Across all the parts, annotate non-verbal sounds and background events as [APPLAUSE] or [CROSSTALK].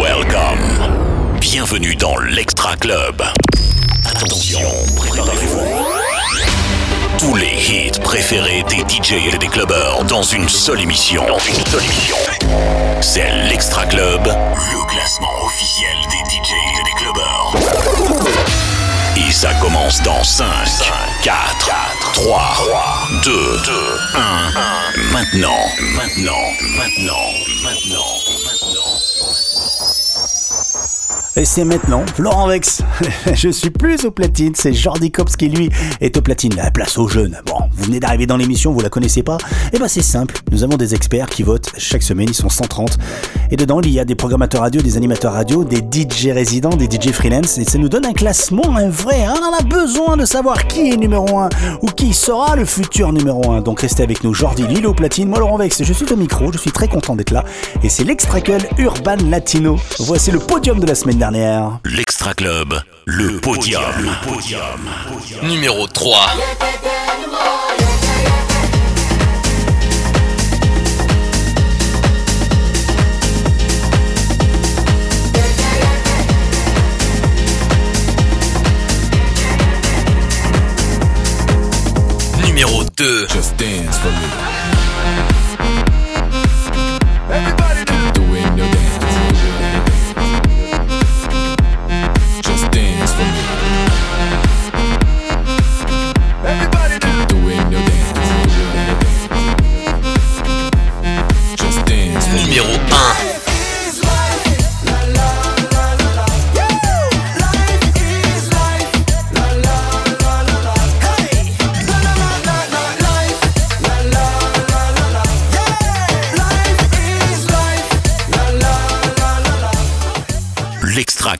Welcome. Bienvenue dans l'Extra Club. Attention, préparez-vous. Tous les hits préférés des DJ et des clubbers dans une seule émission. Dans une seule émission. C'est l'Extra Club, le classement officiel des ça commence dans 5, 4, 3, 2, 2, 1. Maintenant, maintenant, maintenant, maintenant, maintenant. Et c'est maintenant Laurent Vex. [LAUGHS] Je suis plus au platine, c'est Jordi Cops qui lui est au platine. La place aux jeunes. Bon, vous venez d'arriver dans l'émission, vous la connaissez pas Eh ben c'est simple, nous avons des experts qui votent chaque semaine, ils sont 130. Et dedans, il y a des programmateurs radio, des animateurs radio, des DJ résidents, des DJ freelance. Et ça nous donne un classement, un vrai. Hein. On a besoin de savoir qui est numéro 1 ou qui sera le futur numéro 1. Donc restez avec nous, Jordi, lui au platine, moi Laurent Vex. Je suis au micro, je suis très content d'être là. Et c'est l'Extracle Urban Latino. Voici le podium de la semaine dernière. L'Extra Club, le podium. Le podium. Numéro 3. Numéro 2. Just dance for me.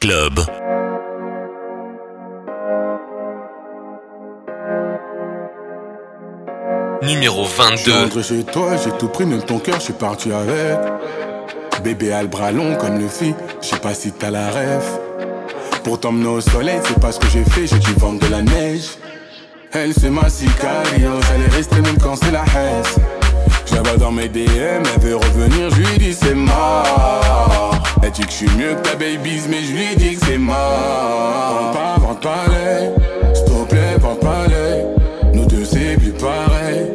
Club, Numéro Je suis 22. rentré chez toi, j'ai tout pris, même ton cœur, je suis parti avec. Bébé a le bras long comme le fit, je sais pas si t'as la rêve. Pour t'emmener au soleil, c'est pas ce que j'ai fait, j'ai dû vendre de la neige. Elle, c'est ma sicario, est restée même quand c'est la haine. Je dans mes DM, elle veut revenir, je lui dis c'est mort. Elle dit que je suis mieux que ta babies, mais je lui dis que c'est mort. Vente pas, vente pas l'œil, s'il te plaît, vente pas l'œil. Nous deux c'est plus pareil,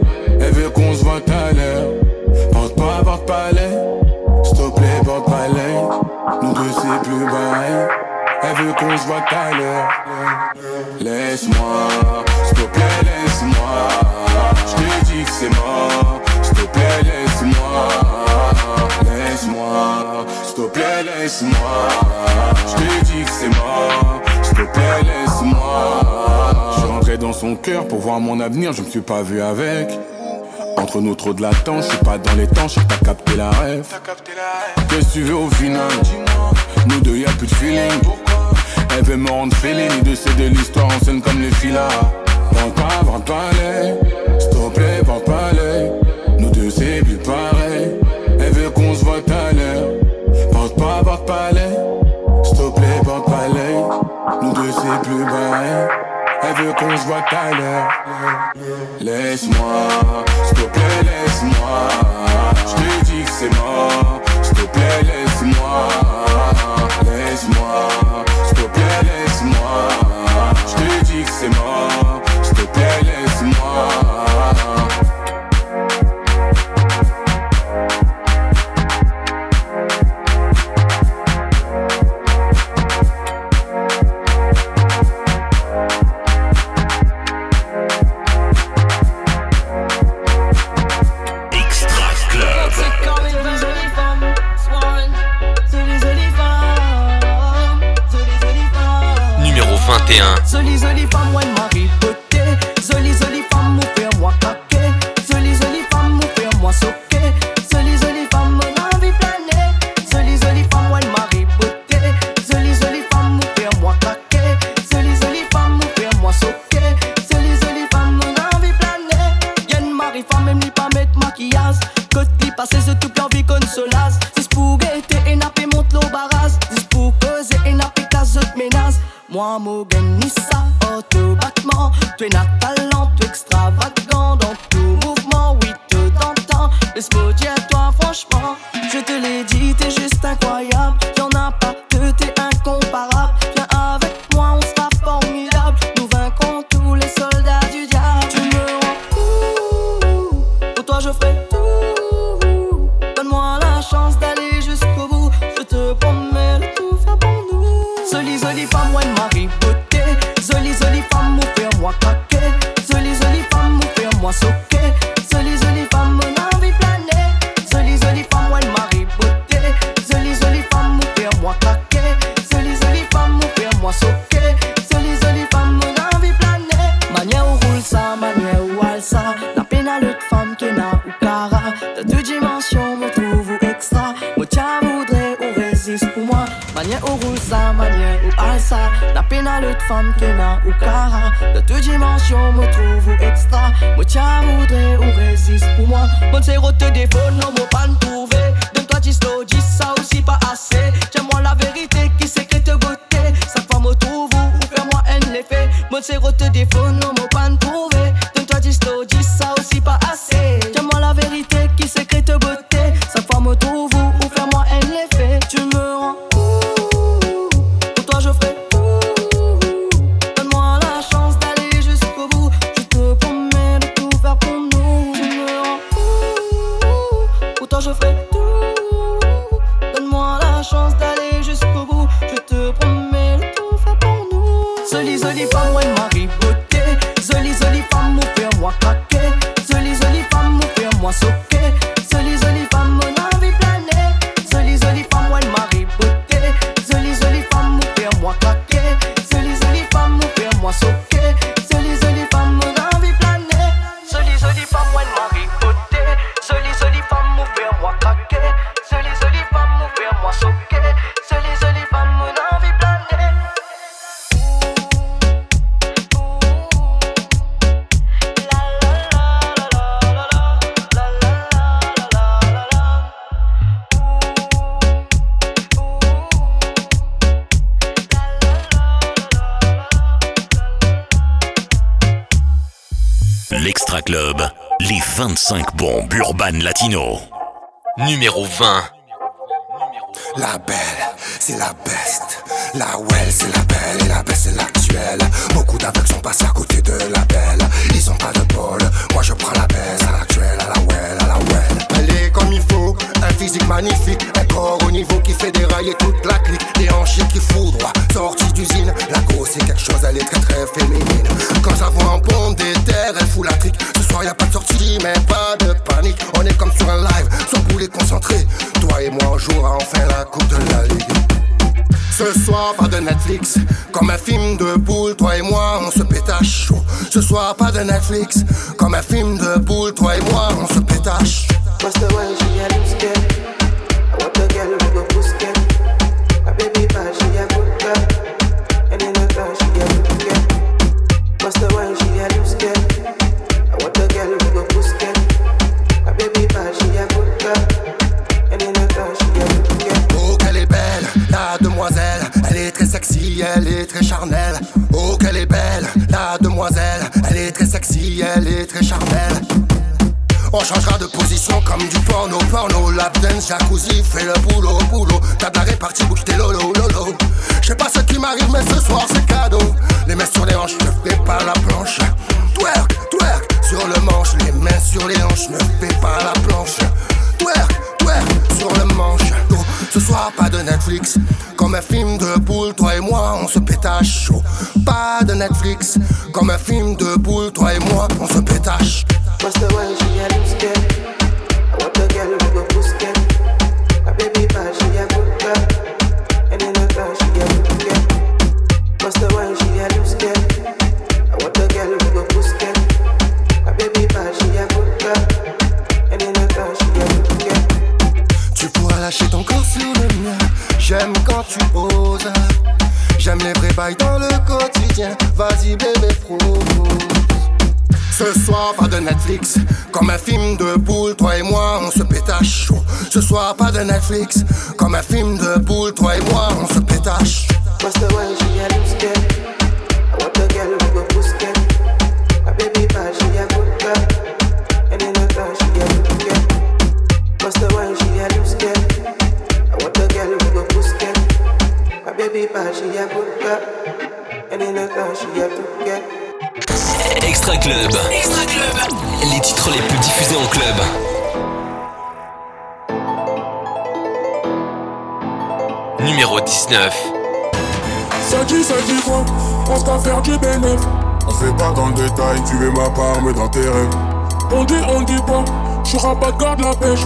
elle veut qu'on se voit à l'heure. Vente pas, vente pas l'œil, s'il te plaît, pas l'œil. Nous deux c'est plus pareil, elle veut qu'on se voit à l'heure. Laisse-moi, s'il plaît, laisse-moi. Je te dis que c'est mort, plaît, laisse-moi. Laisse-moi, s'il te plaît, laisse-moi. Je te dis que c'est mort, s'il te plaît, laisse-moi. Je suis rentré dans son cœur pour voir mon avenir, je me suis pas vu avec. Entre nous trop de latence, je suis pas dans les temps, je t'as capté la rêve. Qu'est-ce que tu veux au final? Nous deux y'a plus de feeling. Elle veut me rendre fêlé, ni de c'est de l'histoire en scène comme les filas. Vente pas, vente pas l'œil, s'il te plaît, vente pas l'œil. C'est plus pareil, elle veut qu'on se voit à l'heure. Vente pas, vente pas l'œil, s'il te plaît, vente pas l'œil. Nous deux c'est plus pareil, elle veut qu'on se voit à l'heure. Laisse-moi, s'il te plaît, laisse-moi. Je te dis que c'est mort, À l'autre femme qui n'a ou cara. De deux dimensions, me trouve ou extra. Moi, tiens, voudrais ou résiste pour moi. Roule ça, manière où elle ça. La à l'autre femme qui n'a ou cara. De deux dimensions, me trouve ou extra. Moi, tiens, voudrais ou résiste pour moi. C'est route défaut, non, moi, pas trouver. Donne-toi du slow, dis ça aussi pas assez. Tiens-moi la vérité qui sait que te beauté? Sa femme me trouve ou, ou fais-moi un. Bon, c'est route défaut, non, moi, pas trouver. Ou 25 bombes urbaines latino. Numéro 20. La belle, c'est la best. La well, c'est la belle et la best, c'est l'actuelle. Beaucoup d'aveugles sont passés à côté de la belle. Ils ont pas de bol. Moi, je prends la best à l'actuelle, à la well, à la well. Elle est comme il faut, un physique magnifique. Un corps au niveau qui fait dérailler toute la clique. Des hanches qui foudroient, sortie d'usine. La grosse, c'est quelque chose, elle est très très féminine. Quand ça voit en pompe mais pas de panique. On est comme sur un live, sans boulet concentré. Toi et moi, on jouera enfin la coupe de la ligue. Ce soir, pas de Netflix. Comme un film de boule, toi et moi, on se pétache. Ce soir, pas de Netflix. Comme un film de boule, toi et moi, on se pétache. Est très. On changera de position comme du porno, porno, lap dance, jacuzzi, fais le boulot, boulot. T'as de la répartie, tes lolo, lolo. Je sais pas ce qui m'arrive, mais ce soir c'est cadeau. Les mains sur les hanches, ne fais pas la planche. Twerk, twerk, sur le manche, les mains sur les hanches, ne fais pas la planche. Twerk, twerk, sur le manche. Ce soir, pas de Netflix. Comme un film de boule, toi et moi, on se pétache chaud. Pas de Netflix. Comme un film de boule, toi et moi, on se pétache. Tu pourras lâcher ton corps. J'aime quand tu oses. J'aime les vrais bails dans le quotidien. Vas-y, bébé, propose. Ce soir, pas de Netflix. Comme un film de boule, toi et moi, on se pétache. Ce soir, pas de Netflix. Comme un film de boule, toi et moi, on se pétache. Extra Club. Extra Club. Les titres les plus diffusés en club. Numéro 19. Ça dit, ça dit quoi On se faire du bénéf. On fait pas dans le détail, tu veux ma part, mais dans tes rêves. On dit, on dit pas, je pas de garde la pêche.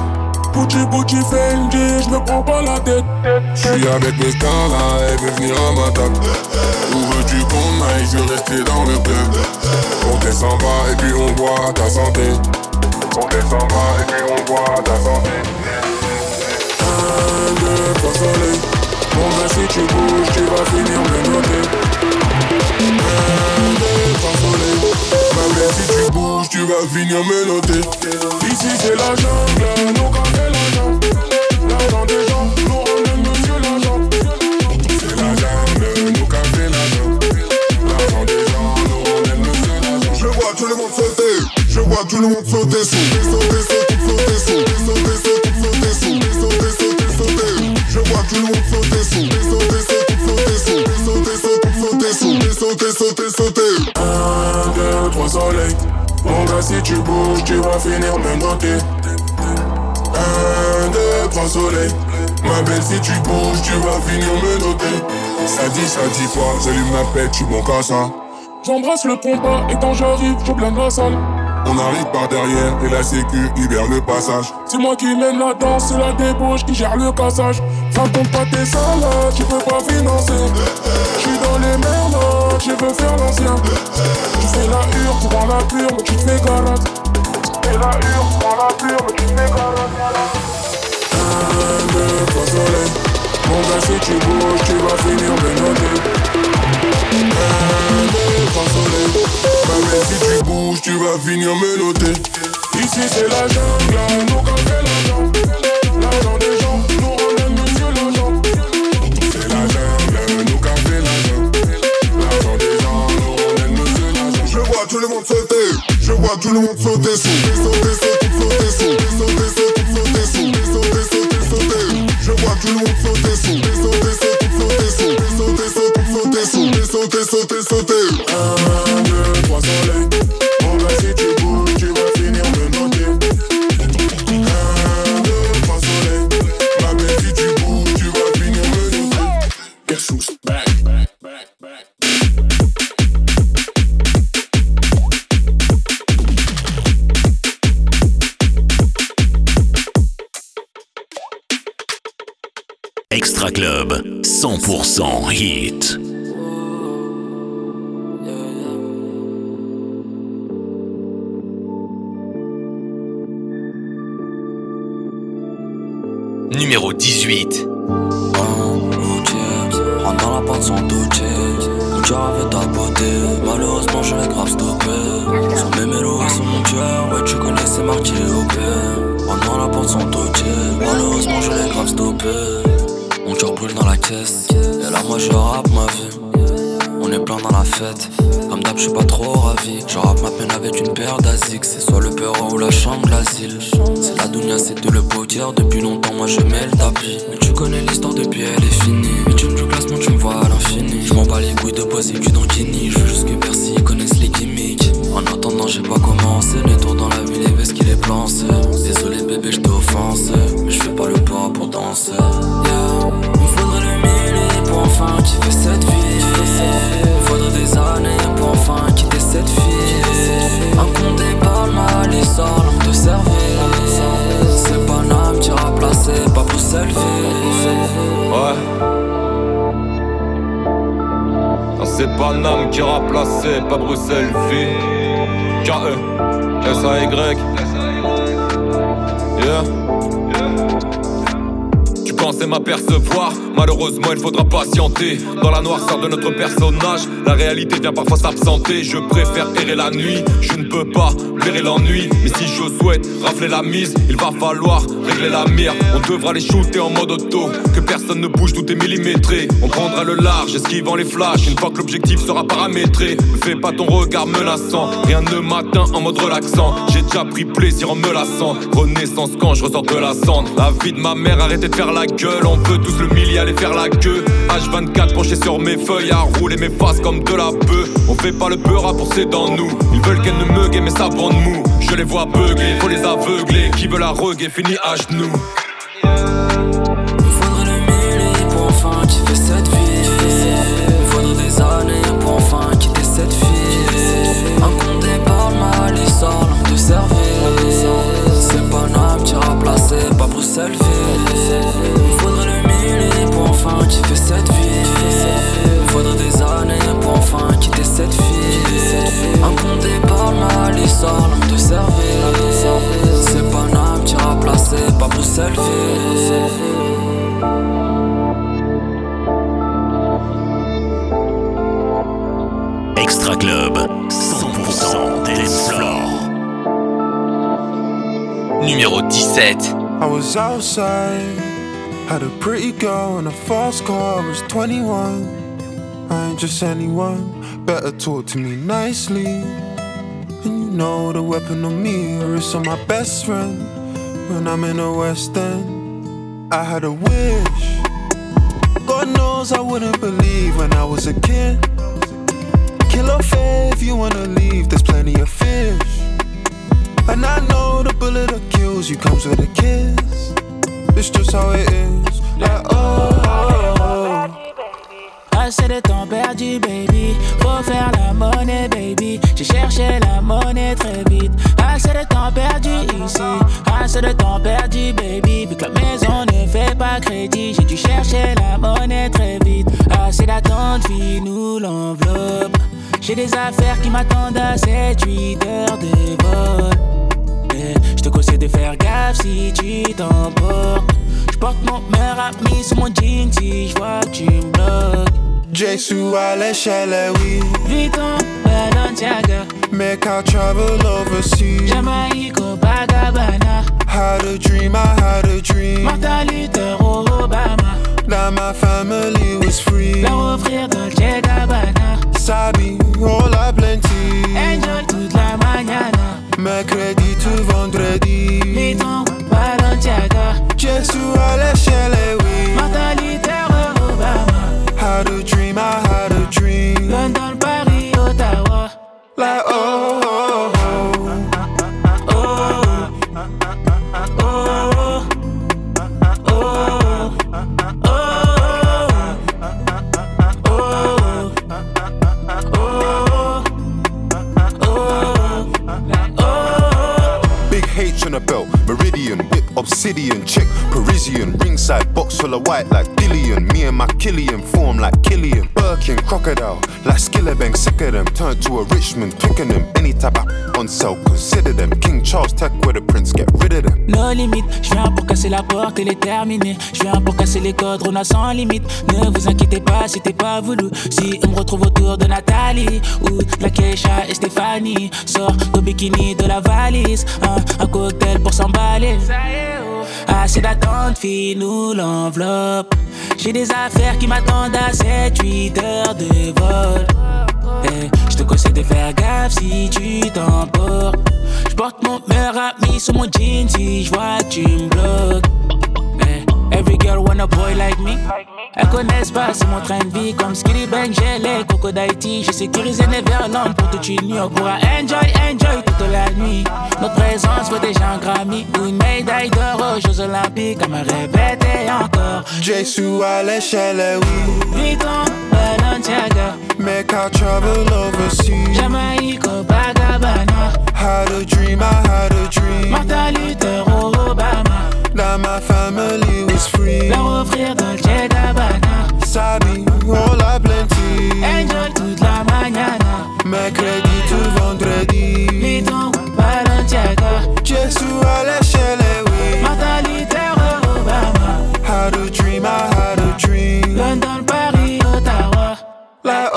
Gucci, Gucci, Fendi, je me prends pas la tête. Je suis avec mes stars là, elle veut venir à ma table. Où veux-tu qu'on aille, je veux rester dans le club. On descend bas et puis on boit ta santé. On descend bas et puis on boit ta santé. Un, deux, trois soleil. Bon ben si tu bouges, tu vas finir de noter. Un, deux, trois soleil. Même si tu bouges, tu vas finir me. Ici c'est la jungle, nous fait la jungle. L'argent des gens, nous on aime monsieur l'argent. C'est la jungle, nous fait la jungle. L'argent des gens, nous monsieur l'argent. Je vois tout le monde sauter, je vois tout le monde sauter. Sauter, sauter, sauter sous. Sauter, sauter, sauter sous. Sauter, sauter, sauter. Je vois tout le monde sauter. Sauter, sauter, sauter sous. Sauter, sauter, sauter sous. Sauter, sauter, sauter. Un, deux, trois soleils. Mon gars, si tu bouges, tu vas finir me noter. Un, deux, trois soleils. Ma belle, si tu bouges, tu vas finir me noter. Ça dit, ça dit quoi? J'allume ma pète, tu mon ça. J'embrasse le compas et quand j'arrive, je blinde la salle. On arrive par derrière et la sécu libère le passage. C'est moi qui mène la danse, c'est la débauche qui gère le cassage. Raconte pas tes salades, tu peux pas financer. J'suis dans les merdes, je veux faire l'ancien. Tu fais la hure, tu prends la pure, mais tu te fais garate. Tu fais la hure, tu prends la pure, mais tu te fais. Un, deux, trois soleils. Mon gars, si tu bouges, tu vas finir de noter. Trois soleils. Ma belle, si tu bouges, tu vas finir me. Ici c'est la jungle, nous quand fait la jungle. L'argent des gens, tout le monde sauter, je vois tout le monde sauter sous. Sauter, sauter, sauter sous. Sauter, sauter, sauter sous. Sauter, sauter, sauter. Je vois tout le monde sauter. Sauter, sauter, sauter 18. Rentre dans la porte sans toucher Mon cœur avait ta beauté Malheureusement je l'ai grave stoppé. Sont mes mélos et sont mon tueur Ouais tu connais c'est marqué au père Rentre dans la porte sans toucher Malheureusement je l'ai grave stoppé. Mon cœur brûle dans la caisse. Et là moi je rappe ma vie on est plein dans la fête, comme d'hab je suis pas trop ravi. Je rappe ma peine avec une paire d'asics C'est soit le perron ou la chambre l'asile. C'est la dunia c'est tout le poker Depuis longtemps moi je mets le tapis Mais tu connais l'histoire depuis elle est finie. Mais tu me du classement tu me vois à l'infini. Je m'en bats les couilles de poser cul dans Kini Je veux juste que Percy connaisse les gimmicks. En attendant j'ai pas commencé. Les dans la ville les vestes qu'il est plancé Désolé bébé je t'ai offensé Mais je fais pas le pas pour danser enfin kiffer cette vie faudrait des années pour enfin quitter cette fille Un con déballe mal et sort te servir C'est pas Nam qui placer, pas Bruxelles Ouais. Non, c'est pas Nam qui placer, pas Bruxelles V. K-E, S-A-Y. Yeah. Pensais m'apercevoir, malheureusement il faudra patienter. Dans la noirceur de notre personnage, la réalité vient parfois s'absenter. Je préfère errer la nuit, je ne peux pas blairer l'ennui. Mais si je souhaite rafler la mise, il va falloir régler la mire. On devra les shooter en mode auto, que personne ne bouge, tout est millimétré. On prendra le large, esquivant les flashs, une fois que l'objectif sera paramétré. Ne fais pas ton regard menaçant, rien ne m'atteint en mode relaxant. J'ai déjà pris plaisir en me lassant. Renaissance quand je ressors de la cendre. La vie de ma mère, arrêtez de faire la gueule, on veut tous le milliard aller faire la queue. H24 penché sur mes feuilles, à rouler mes faces comme de la. On fait pas le beurre à forcer dans nous. Ils veulent qu'elle ne me mais ça bande mou. Je les vois bugler, faut les aveugler. Qui veut la reguer finit à genoux. Le mille pour enfin kiffer cette vie. Faudrait des années cette fille. Par de. C'est pas Nam remplacé, cette des fille. Incondé par le mal, il sort langue de service. C'est pas Nam qui remplacé, pas Bruxelles. Extra Club, 100% dance floor. Numéro 17. I was outside, had a pretty girl in a fast car. I was 21. I ain't just anyone, better talk to me nicely. And you know the weapon on me, or it's on my best friend. When I'm in the West End, I had a wish. God knows I wouldn't believe when I was a kid. Kill fair if you wanna leave, there's plenty of fish. And I know the bullet that kills you comes with a kiss. It's just how it is. Like, oh. Assez de temps perdu, baby. Faut faire la monnaie, baby. J'ai cherché la monnaie très vite. Assez de temps perdu ici. Assez de temps perdu, baby. Vu que la maison ne fait pas crédit, j'ai dû chercher la monnaie très vite. Assez d'attente, nous l'enveloppe. J'ai des affaires qui m'attendent à 7-8 heures de vol. Je te conseille de faire gaffe si tu t'emportes. Je porte mon meilleur ami sur mon jean si je vois que tu me bloques. Jesu à l'échelle, oui. Vuitton, Balenciaga, Make I travel overseas. Jamaïque, Copacabana, Had a dream, I had a dream. Martin Luther, Obama, That my family was free. leur offrir Dolce Gabbana. Sabi, all I plenty. Enjoy toute la mañana. Mercredi to vendredi. Vuitton, Balenciaga, Jesu à l'échelle, oui. Martin Luther, Obama, Had a dream, a dream. London, Paris, Ottawa. Like, oh, oh, oh. Obsidian, check, Parisian, ringside, box full of white like Dillian. Me and my Killian form like Killian. Birkin, crocodile, like Skillabang, sick of them. Turn to a Richmond, Twickenham. Any type of on sale, consider them. King Charles, tech with the prince, get rid of them. No limite, je viens pour casser la porte et les terminer. Je viens pour casser les codes, on a sans limite. Ne vous inquiétez pas si t'es pas voulu. Si on me retrouve autour de Nathalie ou de la Keisha et Stéphanie, sors ton bikini de la valise. Un, un cocktail pour s'emballer. Assez d'attente, fille, nous l'enveloppe. J'ai des affaires qui m'attendent à 7-8 heures de vol. Eh, je te conseille de faire gaffe si tu t'emportes. Je porte mon meilleur ami sur mon jean si je vois tu me bloques. Every girl want a boy like me. Elles connaissent pas, c'est mon train de vie. Comme Skilly Bang, j'ai les coco d'Haïti. J'ai sécurisé Neverland pour toute une nuit. On pourra enjoy, enjoy toute la nuit. Notre présence vaut déjà un Grammy ou une médaille d'or aux Jeux Olympiques. À me répéter encore. Jesu à l'échelle, oui. Vuitton, Balenciaga, Make I travel overseas. Jamaïque, Copacabana, Had a dream, I had a dream. Martin Luther, Obama. That my family was free. Leur offrir Dolce Gabbana. Sabi, all I plenty. Enjoy toute la mañana. Mercredi to vendredi. Vuitton, Balenciaga, Jesu à l'échelle, oui. Martin Luther, Obama. Had a dream, I had a dream. London, Paris, Ottawa. Like,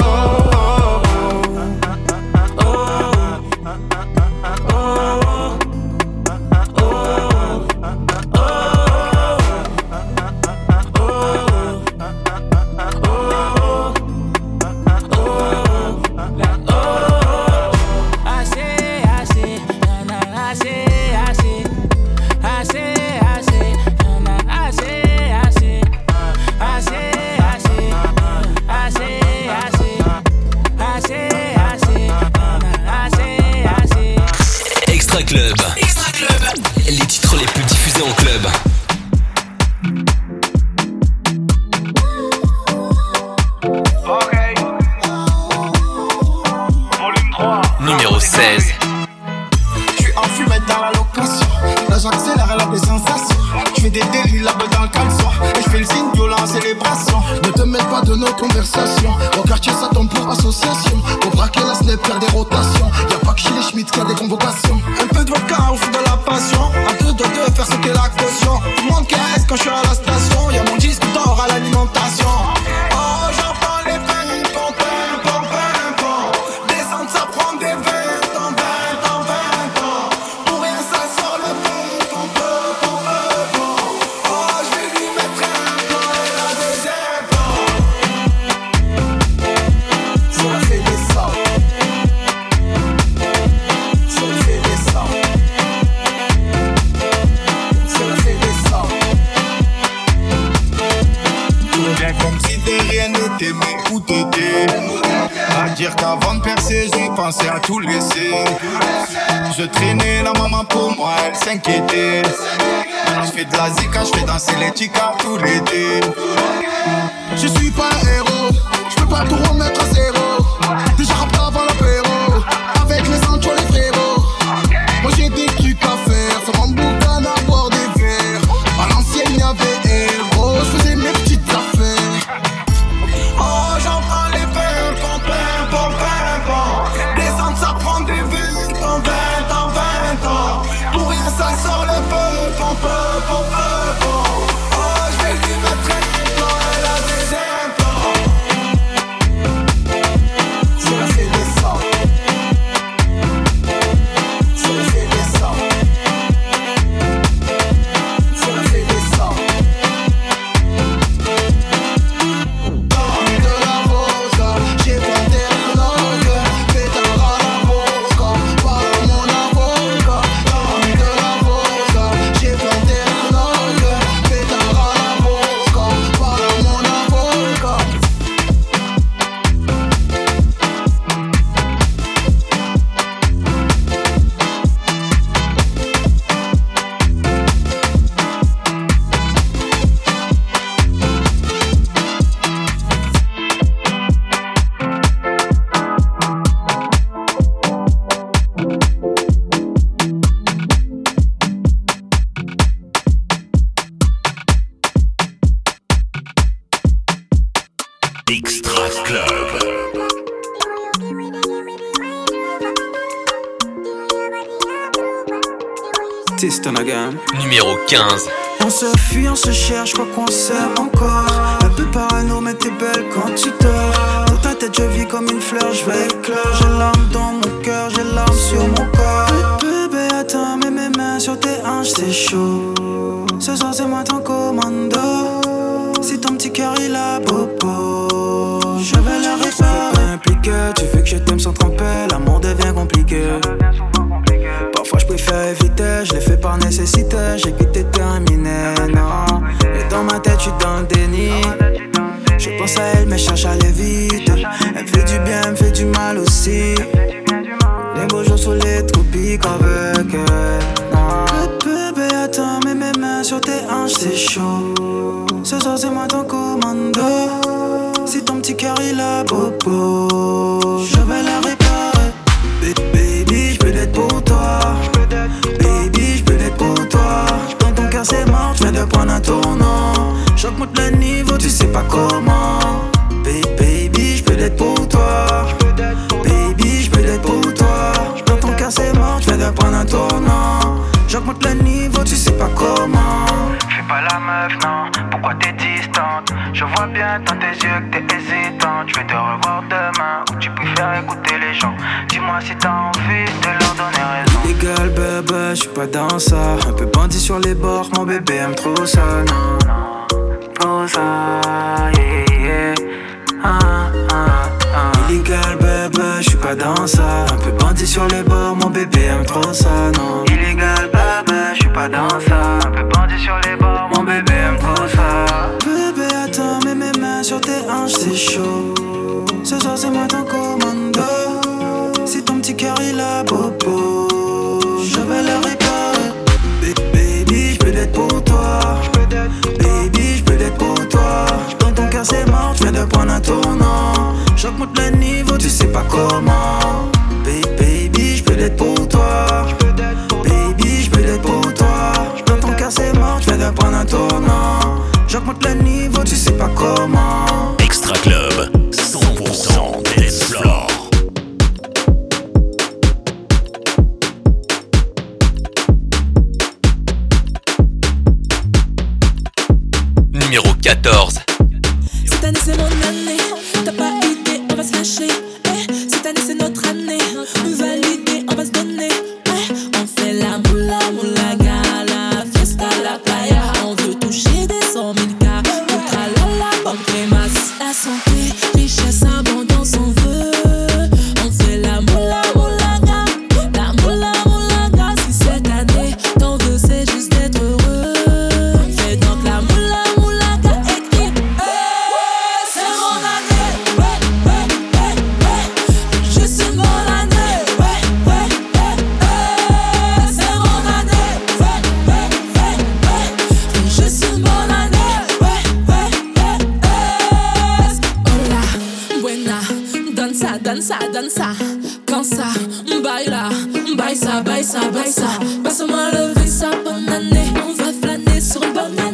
quartier, ça tombe pour association. Pour braquer la faire des rotations. Y'a pas que chez les Schmitt qu'il y a des convocations. Un peu de vodka au fond de la passion. Un peu de faire sauter la caution. Tout le monde caisse quand je suis à la station. Maintenant je fais de la zika, je fais danser les chicas Numéro 15. On se fuit, on se cherche, quoi qu'on s'aime encore. Un peu parano, mais t'es belle quand tu dors. Dans ta tête, je vis comme une fleur, je vais éclore. J'ai l'âme dans mon cœur, j'ai l'âme sur mon corps. Bébé, attends, mets mes mains sur tes hanches, c'est chaud. Ce soir, c'est moi ton commando. Si ton petit cœur il a popo, je vais le réparer. Impliqué, tu veux que je t'aime sans tromper, l'amour devient compliqué. Parfois je préfère éviter, je par nécessité, j'ai quitté terminé, non. Et dans ma tête, je suis dans le déni. Je pense à elle, mais cherche à aller vite. Elle me fait du bien, elle fait du mal aussi. Les beaux jours sous les tropiques avec elle. non. Bébé, attends, mets mes mains sur tes hanches, c'est chaud. Ce soir, c'est moi ton commando. Si ton petit cœur il a popo, je vais la J'augmente le niveau, tu sais pas comment. Ba- Baby, je peux l'être pour toi. Baby, je peux l'être pour toi. Dans ton cœur, c'est mort, je viens de prendre un tournant. J'augmente le niveau, tu sais pas comment. Fais pas la meuf, non, pourquoi t'es distante? Je vois bien dans tes yeux que t'es hésitante Je vais te revoir demain, ou tu préfères écouter les gens Dis-moi si t'as envie de leur donner raison Illégal, bébé, je suis pas dans ça. Un peu bandit sur les bords, mon bébé aime trop ça, non. Yeah, yeah. Ah, ah, ah. Illégal, bébé, je suis pas dans ça. Un peu bandit sur les bords, mon bébé aime trop ça, non. Illégal, bébé, je suis pas dans ça Un peu bandit sur les bords, mon bébé aime trop ça Bébé, attends, mets mes mains sur tes hanches, c'est chaud. Ce soir, c'est moi ton commando. Si ton petit cœur il a popo, Cœur, c'est mort, je viens de prendre un tournant. J'augmente le niveau, tu sais pas comment. Ba- Baby, ça, donne ça, donne ça. Quand ça, baila, baila ça, baila ça, baila ça. Passe-moi le visa, bonne année. On va flâner sur le bonnet.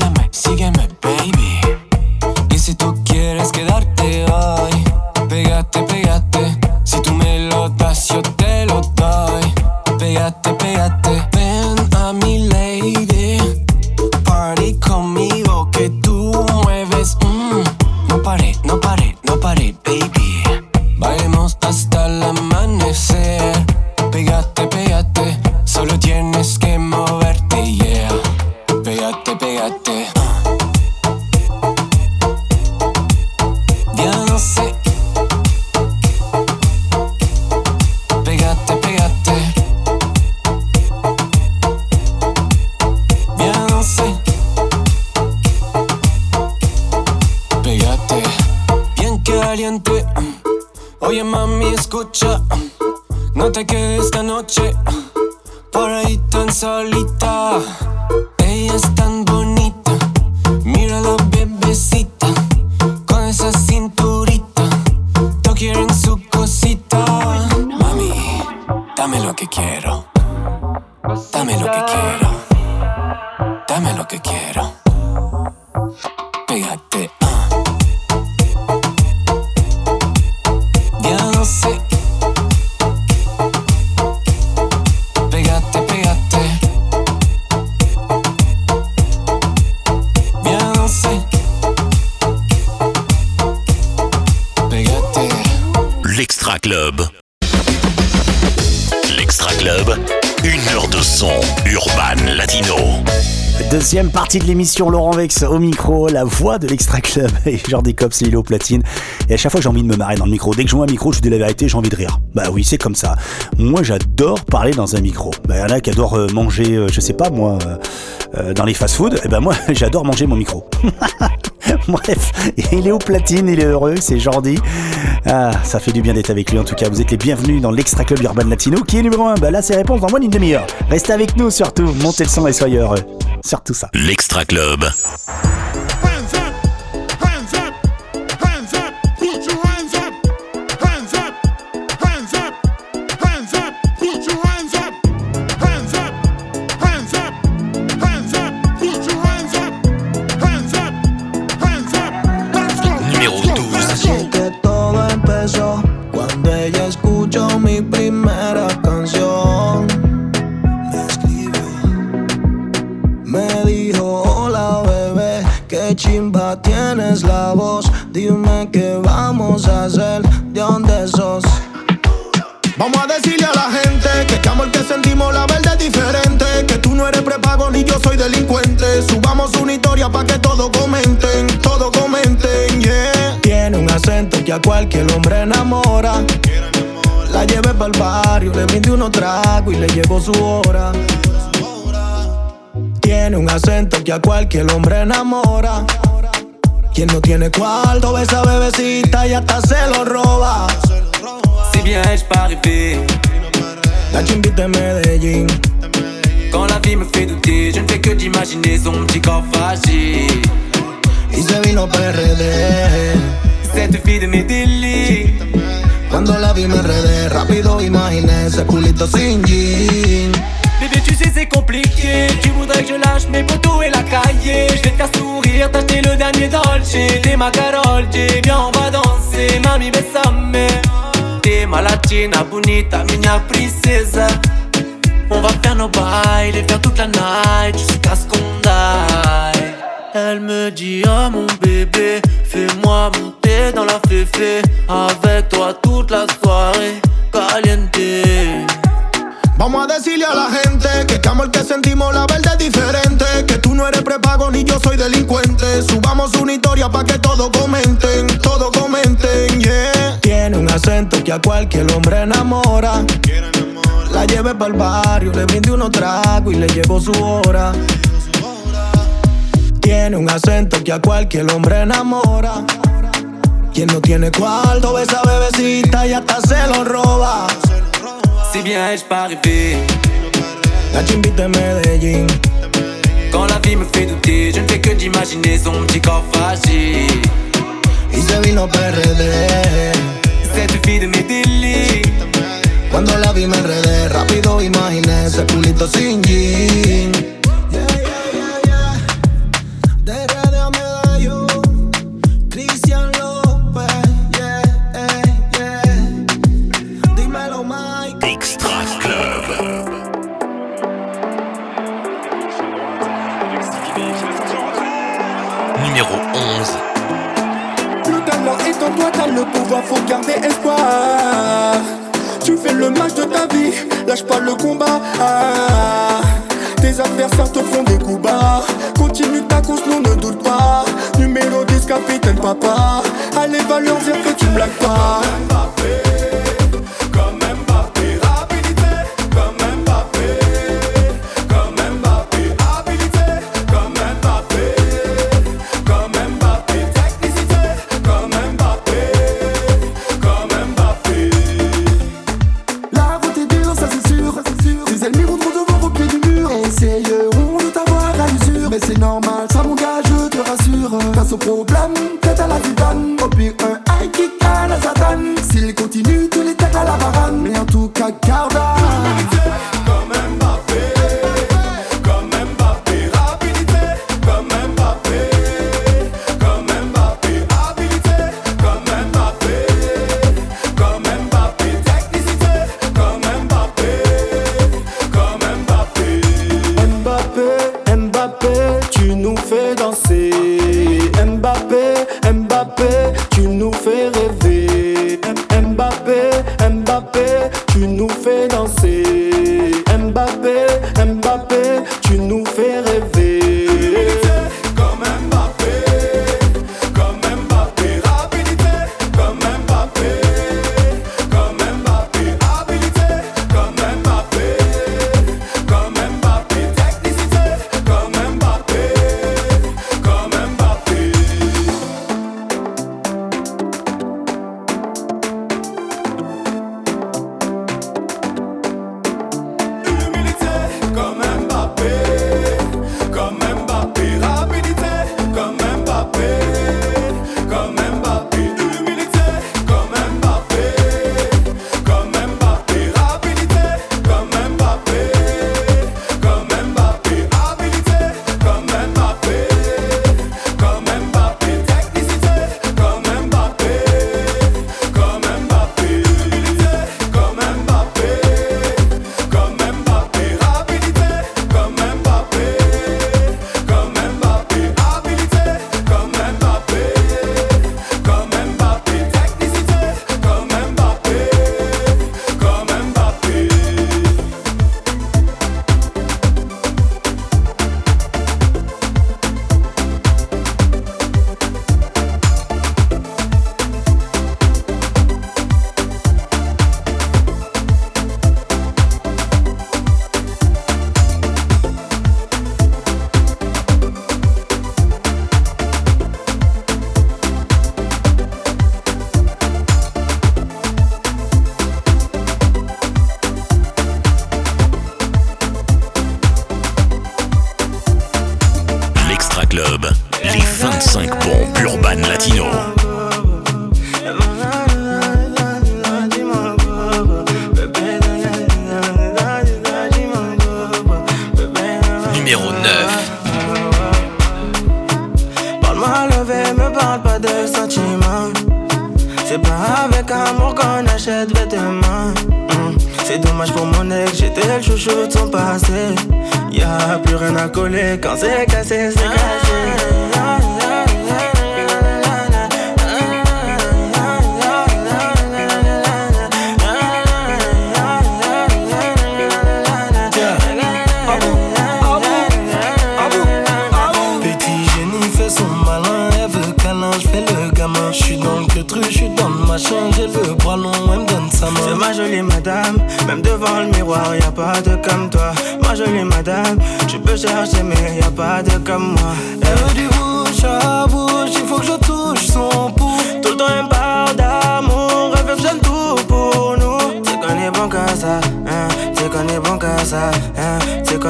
sígueme, sígueme, baby. Y si tú quieres quedarte partie de l'émission. Laurent Vex au micro, la voix de l'Extra Club [LAUGHS] et Jordi Cops et platine. Et à chaque fois j'ai envie de me marrer dans le micro, dès que je vois un micro, je dis la vérité, j'ai envie de rire. Bah oui, c'est comme ça. Moi, j'adore parler dans un micro. Bah, y en a qui adorent euh, manger, euh, je sais pas moi, euh, dans les fast-foods. Et bah, moi, [LAUGHS] j'adore manger mon micro. [LAUGHS] Bref, il est au platine, il est heureux, c'est Jordi. Ah, ça fait du bien d'être avec lui en tout cas. Vous êtes les bienvenus dans l'Extra Club Urban Latino qui est numéro 1. Bah là, c'est réponse dans moins d'une demi-heure. Restez avec nous surtout, montez le son et soyez heureux. Surtout ça. L'Extra Club. A cualquier hombre enamora. Quien no tiene cuarto ve esa bebecita y hasta T'es ma Carol, J, viens, on va danser. Mami, besame. T'es ma latina, bonita, minha princesa. On va faire nos bails, les faire toute la night jusqu'à ce qu'on die. Elle me dit, oh mon bébé, fais-moi monter dans la féfé. Avec toi toute la soirée, caliente. Vamos a decirle a la gente que este amor que sentimos la verdad es diferente. Que tú no eres prepago ni yo soy delincuente. Subamos una historia pa' que todos comenten, todos comenten, yeah. Tiene un acento que a cualquier hombre enamora. La llevé para el barrio, le brindé unos tragos y le llegó su hora. Tiene un acento que a cualquier hombre enamora. Quien no tiene cuarto ve esa bebecita y hasta se lo roba. Si bien ai-je pas rêvé La chimbita de Medellín. Quand la vie me fait douter, je ne fais que d'imaginer son petit corps fragile. Y se vino PRD. Cette fille de mes délits. Cuando la vi me enredé, rápido imaginé ese culito sin jean. Le pouvoir, faut garder espoir. Tu fais le match de ta vie, lâche pas le combat. Tes adversaires te font des coups bas. Continue ta course, non, ne doute pas. Numéro 10, capitaine papa. Allez, va leur dire que tu blagues pas.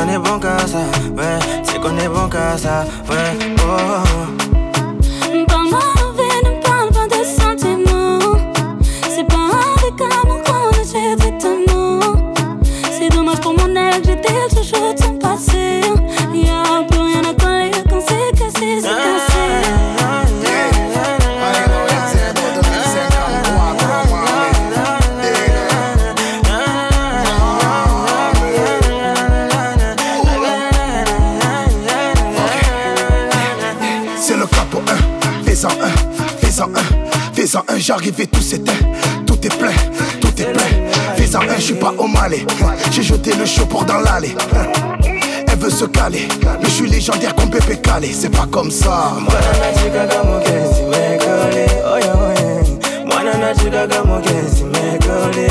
qu'on est bon qu'à ça, ouais. C'est qu'on est bon ouais. J'arrivais tout s'éteint, tout est plein, tout est plein. Fais en je suis pas au malais. J'ai jeté le chaud pour dans l'allée. Elle veut se caler, mais je suis légendaire comme Pépé Calé. C'est pas comme ça. Mwana na chika kama kesi mekoli Mwana na chika kama kesi mekoli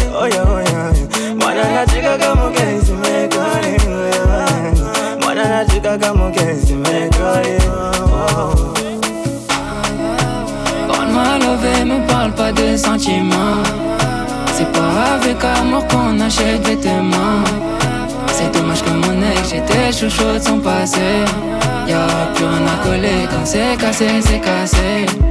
Mwana na chika kama kesi mekoli me parle pas de sentiments. C'est pas avec amour qu'on achète vêtements. C'est dommage que mon ex, j'étais chouchou de son passé. Y'a plus rien à coller quand c'est cassé, c'est cassé.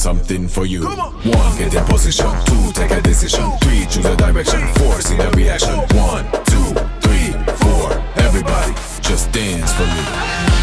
something for you. One, get in position. Two, take a decision. Three, choose a direction. Four, see the reaction. One, two, three, four. Everybody, just dance for me.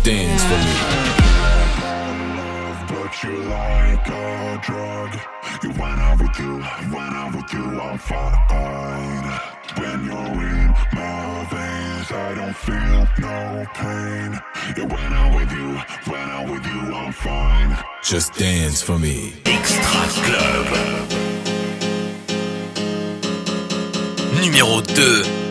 stands for me. Love, but you like a drug. You went out with you, Went out with you, I'm fine. When you're in my veins, I don't feel no pain. You went out with you, Went out with you, I'm fine. Just dance for me. Extra Club. Numéro 2